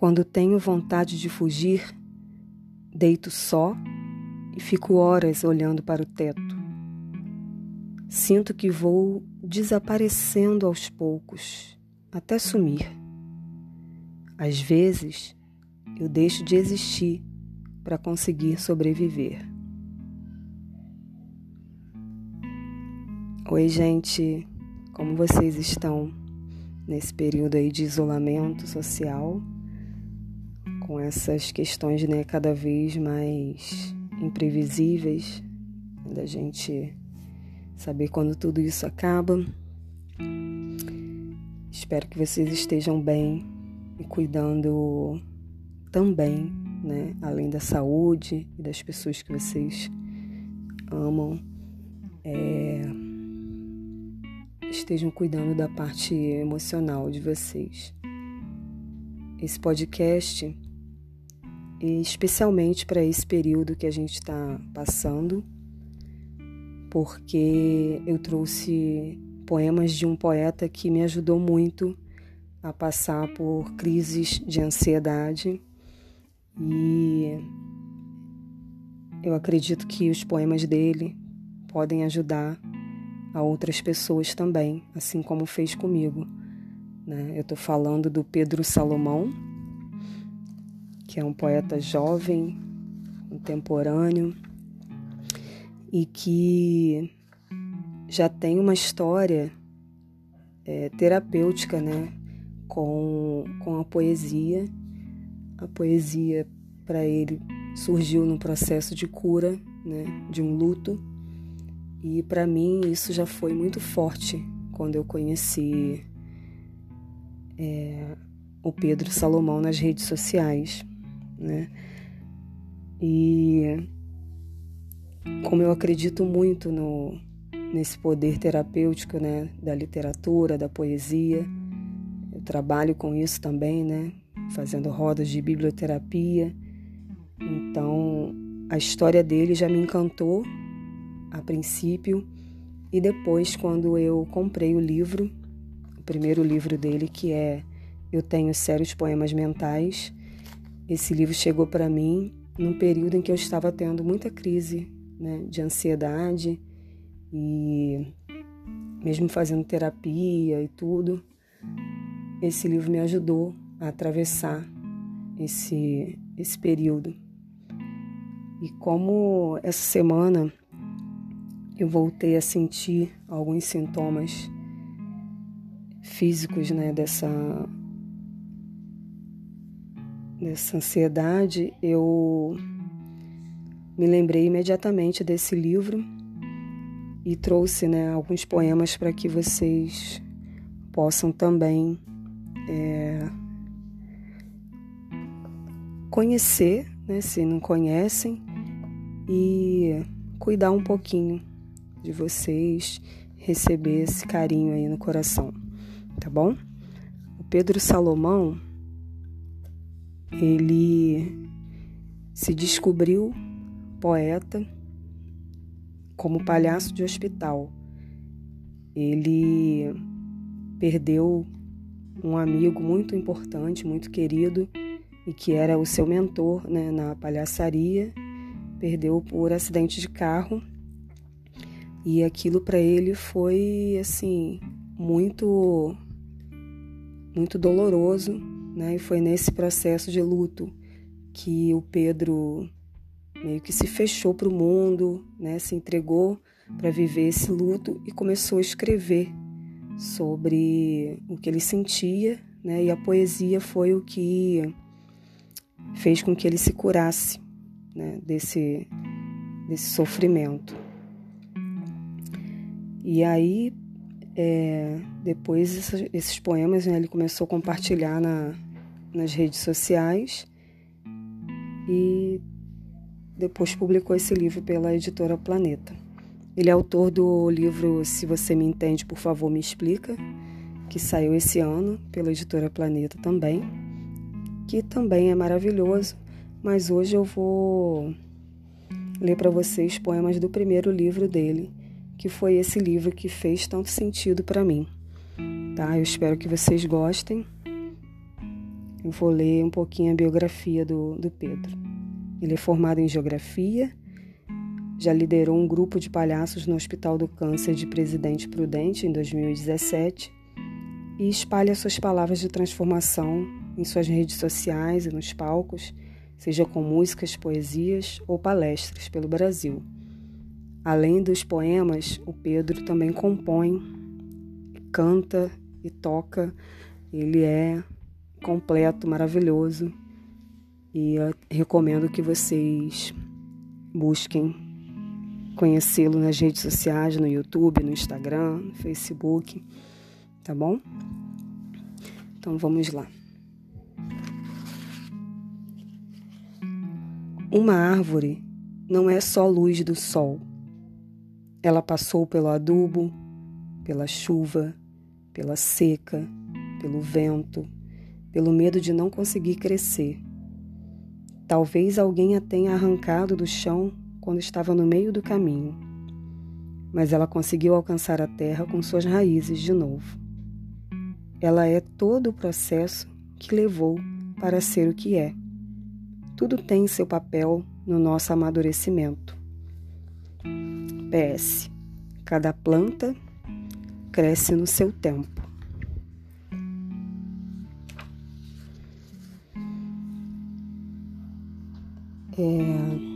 Quando tenho vontade de fugir, deito só e fico horas olhando para o teto. Sinto que vou desaparecendo aos poucos, até sumir. Às vezes, eu deixo de existir para conseguir sobreviver. Oi, gente, como vocês estão nesse período aí de isolamento social? Com essas questões né, cada vez mais imprevisíveis, da gente saber quando tudo isso acaba. Espero que vocês estejam bem e cuidando também, né, além da saúde e das pessoas que vocês amam, é, estejam cuidando da parte emocional de vocês. Esse podcast especialmente para esse período que a gente está passando, porque eu trouxe poemas de um poeta que me ajudou muito a passar por crises de ansiedade e eu acredito que os poemas dele podem ajudar a outras pessoas também, assim como fez comigo. Né? Eu estou falando do Pedro Salomão, que é um poeta jovem, contemporâneo e que já tem uma história é, terapêutica né, com, com a poesia. A poesia para ele surgiu num processo de cura né, de um luto e para mim isso já foi muito forte quando eu conheci é, o Pedro Salomão nas redes sociais né? E como eu acredito muito no nesse poder terapêutico, né, da literatura, da poesia, eu trabalho com isso também, né, fazendo rodas de biblioterapia. Então, a história dele já me encantou a princípio e depois quando eu comprei o livro, o primeiro livro dele que é Eu tenho sérios poemas mentais, esse livro chegou para mim num período em que eu estava tendo muita crise né, de ansiedade e mesmo fazendo terapia e tudo, esse livro me ajudou a atravessar esse, esse período. E como essa semana eu voltei a sentir alguns sintomas físicos né, dessa dessa ansiedade, eu me lembrei imediatamente desse livro e trouxe né, alguns poemas para que vocês possam também é, conhecer, né, se não conhecem, e cuidar um pouquinho de vocês, receber esse carinho aí no coração, tá bom? O Pedro Salomão ele se descobriu poeta como palhaço de hospital. Ele perdeu um amigo muito importante, muito querido e que era o seu mentor né, na palhaçaria. Perdeu por acidente de carro e aquilo para ele foi assim muito muito doloroso né? E foi nesse processo de luto que o Pedro meio que se fechou para o mundo, né? Se entregou para viver esse luto e começou a escrever sobre o que ele sentia, né? E a poesia foi o que fez com que ele se curasse, né? Desse desse sofrimento. E aí é, depois esses, esses poemas né, ele começou a compartilhar na, nas redes sociais e depois publicou esse livro pela editora Planeta. Ele é autor do livro Se Você Me Entende, Por Favor Me Explica, que saiu esse ano pela editora Planeta também, que também é maravilhoso, mas hoje eu vou ler para vocês poemas do primeiro livro dele, que foi esse livro que fez tanto sentido para mim. Tá? Eu espero que vocês gostem. eu vou ler um pouquinho a biografia do, do Pedro. Ele é formado em Geografia, já liderou um grupo de palhaços no Hospital do Câncer de Presidente Prudente em 2017 e espalha suas palavras de transformação em suas redes sociais e nos palcos, seja com músicas, poesias ou palestras pelo Brasil. Além dos poemas, o Pedro também compõe, canta e toca. Ele é completo, maravilhoso e recomendo que vocês busquem conhecê-lo nas redes sociais, no YouTube, no Instagram, no Facebook, tá bom? Então vamos lá. Uma árvore não é só luz do sol. Ela passou pelo adubo, pela chuva, pela seca, pelo vento, pelo medo de não conseguir crescer. Talvez alguém a tenha arrancado do chão quando estava no meio do caminho, mas ela conseguiu alcançar a terra com suas raízes de novo. Ela é todo o processo que levou para ser o que é. Tudo tem seu papel no nosso amadurecimento. PS. Cada planta cresce no seu tempo. É,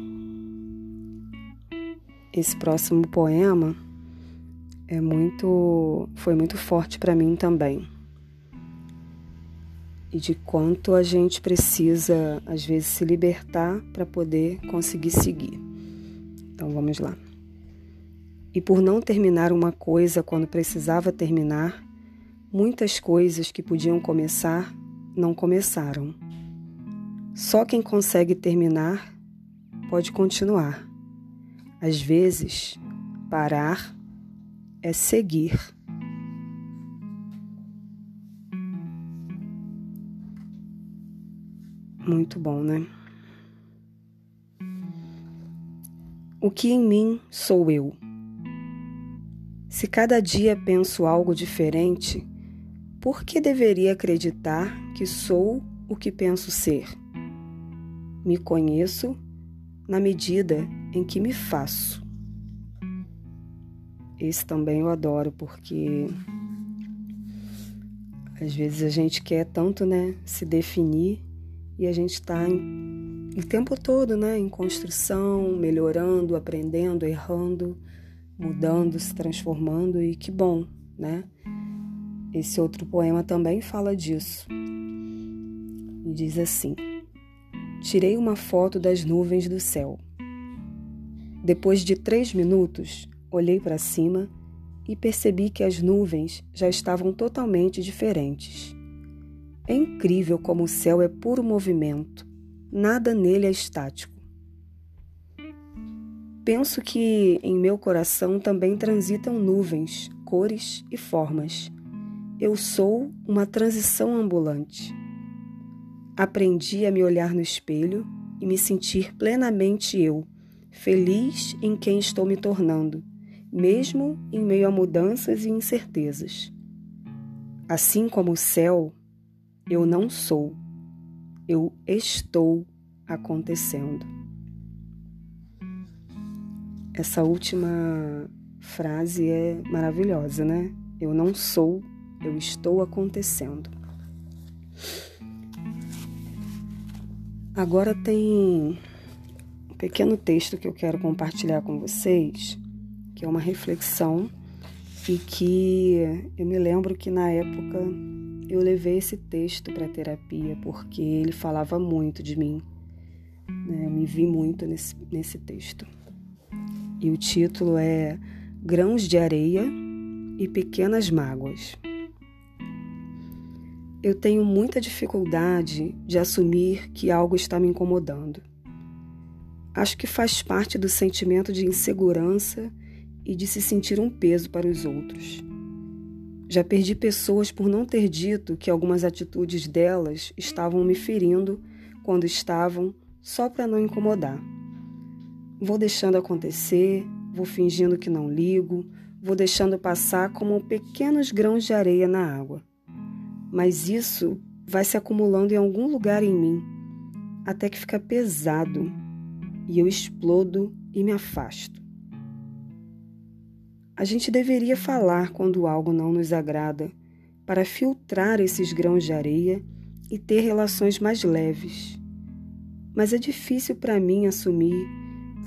esse próximo poema é muito foi muito forte para mim também. E de quanto a gente precisa às vezes se libertar para poder conseguir seguir. Então vamos lá. E por não terminar uma coisa quando precisava terminar, muitas coisas que podiam começar não começaram. Só quem consegue terminar pode continuar. Às vezes, parar é seguir. Muito bom, né? O que em mim sou eu? Se cada dia penso algo diferente, por que deveria acreditar que sou o que penso ser? Me conheço na medida em que me faço. Esse também eu adoro porque às vezes a gente quer tanto, né, se definir e a gente está o tempo todo, né, em construção, melhorando, aprendendo, errando, mudando, se transformando e que bom, né? Esse outro poema também fala disso. E diz assim: Tirei uma foto das nuvens do céu. Depois de três minutos, olhei para cima e percebi que as nuvens já estavam totalmente diferentes. É incrível como o céu é puro movimento, nada nele é estático. Penso que em meu coração também transitam nuvens, cores e formas. Eu sou uma transição ambulante. Aprendi a me olhar no espelho e me sentir plenamente eu, feliz em quem estou me tornando, mesmo em meio a mudanças e incertezas. Assim como o céu, eu não sou, eu estou acontecendo. Essa última frase é maravilhosa, né? Eu não sou, eu estou acontecendo. Agora tem um pequeno texto que eu quero compartilhar com vocês, que é uma reflexão e que eu me lembro que na época eu levei esse texto para terapia porque ele falava muito de mim. Né? Eu me vi muito nesse, nesse texto. E o título é Grãos de Areia e Pequenas Mágoas. Eu tenho muita dificuldade de assumir que algo está me incomodando. Acho que faz parte do sentimento de insegurança e de se sentir um peso para os outros. Já perdi pessoas por não ter dito que algumas atitudes delas estavam me ferindo quando estavam só para não incomodar. Vou deixando acontecer, vou fingindo que não ligo, vou deixando passar como pequenos grãos de areia na água mas isso vai se acumulando em algum lugar em mim, até que fica pesado e eu explodo e me afasto. A gente deveria falar quando algo não nos agrada, para filtrar esses grãos de areia e ter relações mais leves. Mas é difícil para mim assumir.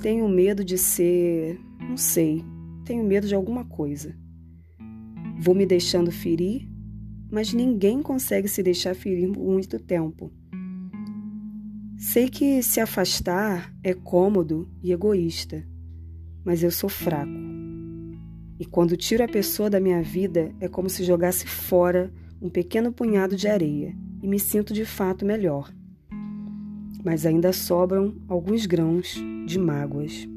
Tenho medo de ser, não sei, tenho medo de alguma coisa. Vou me deixando ferir, mas ninguém consegue se deixar ferir por muito tempo. Sei que se afastar é cômodo e egoísta, mas eu sou fraco. E quando tiro a pessoa da minha vida, é como se jogasse fora um pequeno punhado de areia e me sinto de fato melhor. Mas ainda sobram alguns grãos de mágoas.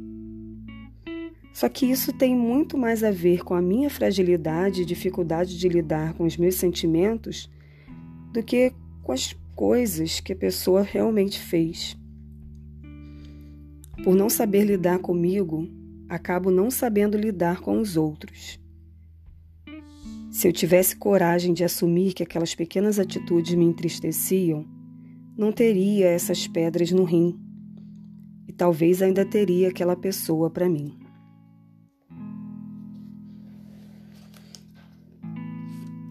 Só que isso tem muito mais a ver com a minha fragilidade e dificuldade de lidar com os meus sentimentos do que com as coisas que a pessoa realmente fez. Por não saber lidar comigo, acabo não sabendo lidar com os outros. Se eu tivesse coragem de assumir que aquelas pequenas atitudes me entristeciam, não teria essas pedras no rim e talvez ainda teria aquela pessoa para mim.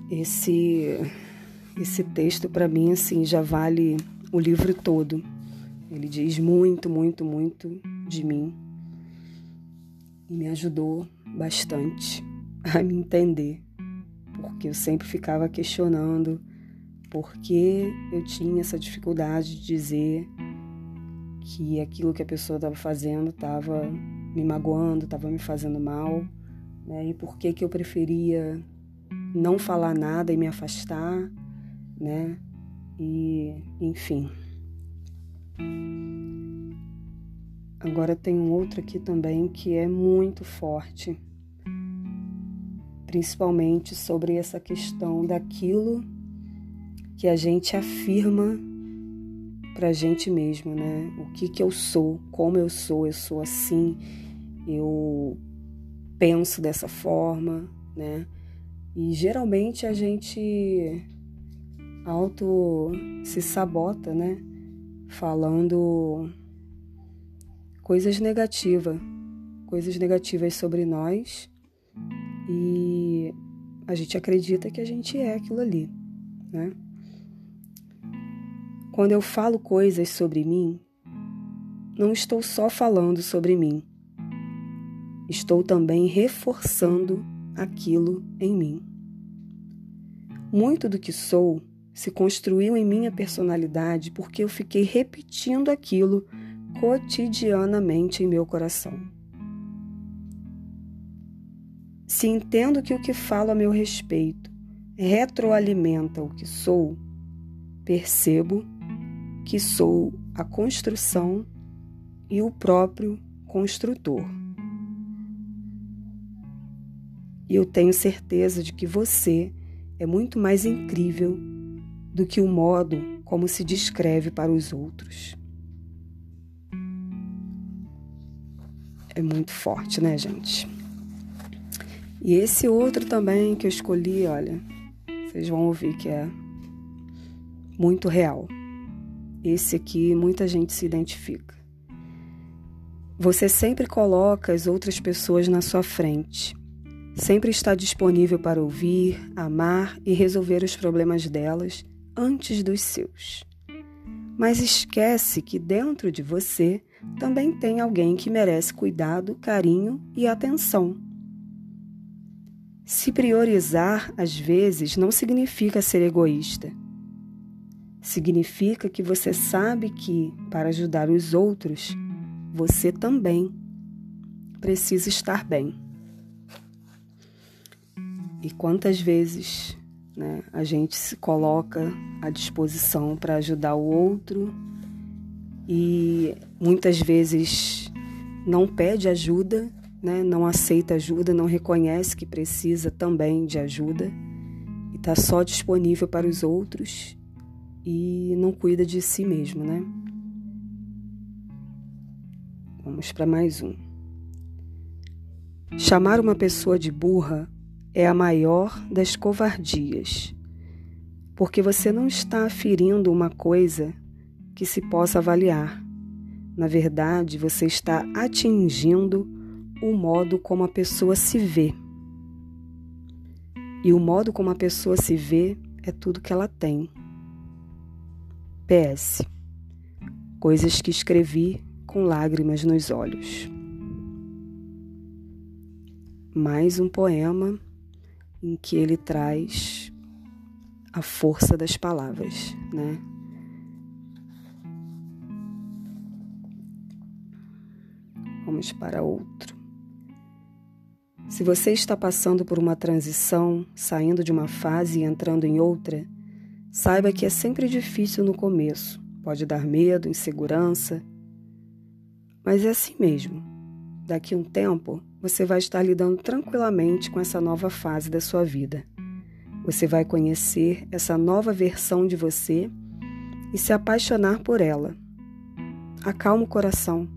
Esse esse texto para mim assim já vale o livro todo. Ele diz muito, muito, muito de mim e me ajudou bastante a me entender, porque eu sempre ficava questionando por que eu tinha essa dificuldade de dizer que aquilo que a pessoa estava fazendo estava me magoando, estava me fazendo mal, né? E por que que eu preferia não falar nada e me afastar, né? E, enfim. Agora tem um outro aqui também que é muito forte, principalmente sobre essa questão daquilo que a gente afirma para a gente mesmo, né? O que que eu sou, como eu sou, eu sou assim, eu penso dessa forma, né? E geralmente a gente auto se sabota, né? Falando coisas negativas, coisas negativas sobre nós e a gente acredita que a gente é aquilo ali, né? Quando eu falo coisas sobre mim, não estou só falando sobre mim, estou também reforçando aquilo em mim. Muito do que sou se construiu em minha personalidade porque eu fiquei repetindo aquilo cotidianamente em meu coração. Se entendo que o que falo a meu respeito retroalimenta o que sou, percebo que sou a construção e o próprio construtor. E eu tenho certeza de que você é muito mais incrível do que o modo como se descreve para os outros. É muito forte, né, gente? E esse outro também que eu escolhi, olha, vocês vão ouvir que é muito real. Esse aqui muita gente se identifica. Você sempre coloca as outras pessoas na sua frente Sempre está disponível para ouvir, amar e resolver os problemas delas antes dos seus. Mas esquece que dentro de você também tem alguém que merece cuidado, carinho e atenção. Se priorizar, às vezes, não significa ser egoísta. Significa que você sabe que, para ajudar os outros, você também precisa estar bem. E quantas vezes né, a gente se coloca à disposição para ajudar o outro e muitas vezes não pede ajuda, né, não aceita ajuda, não reconhece que precisa também de ajuda e está só disponível para os outros e não cuida de si mesmo, né? Vamos para mais um. Chamar uma pessoa de burra é a maior das covardias. porque você não está aferindo uma coisa que se possa avaliar. Na verdade, você está atingindo o modo como a pessoa se vê. E o modo como a pessoa se vê é tudo que ela tem. PS. Coisas que escrevi com lágrimas nos olhos. Mais um poema em que ele traz a força das palavras, né? Vamos para outro. Se você está passando por uma transição, saindo de uma fase e entrando em outra, saiba que é sempre difícil no começo. Pode dar medo, insegurança, mas é assim mesmo. Daqui a um tempo, você vai estar lidando tranquilamente com essa nova fase da sua vida. Você vai conhecer essa nova versão de você e se apaixonar por ela. Acalma o coração.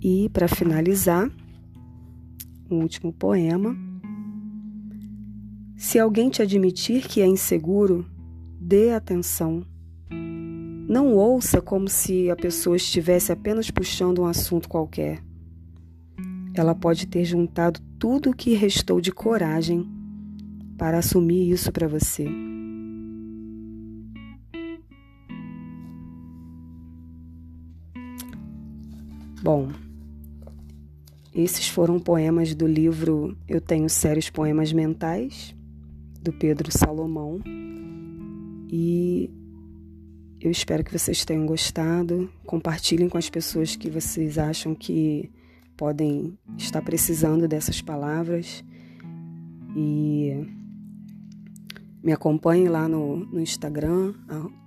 E, para finalizar, um último poema. Se alguém te admitir que é inseguro, dê atenção. Não ouça como se a pessoa estivesse apenas puxando um assunto qualquer. Ela pode ter juntado tudo o que restou de coragem para assumir isso para você. Bom, esses foram poemas do livro Eu Tenho Sérios Poemas Mentais, do Pedro Salomão. E eu espero que vocês tenham gostado. Compartilhem com as pessoas que vocês acham que podem estar precisando dessas palavras. E me acompanhem lá no, no Instagram,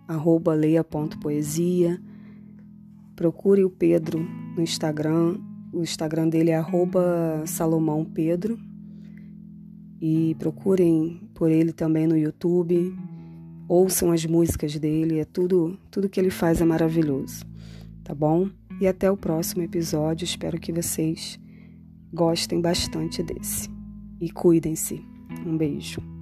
arroba leia.poesia. Procure o Pedro no Instagram. O Instagram dele é arroba Salomão Pedro. E procurem por ele também no YouTube. Ouçam as músicas dele, é tudo, tudo que ele faz é maravilhoso. Tá bom? E até o próximo episódio. Espero que vocês gostem bastante desse. E cuidem-se. Um beijo.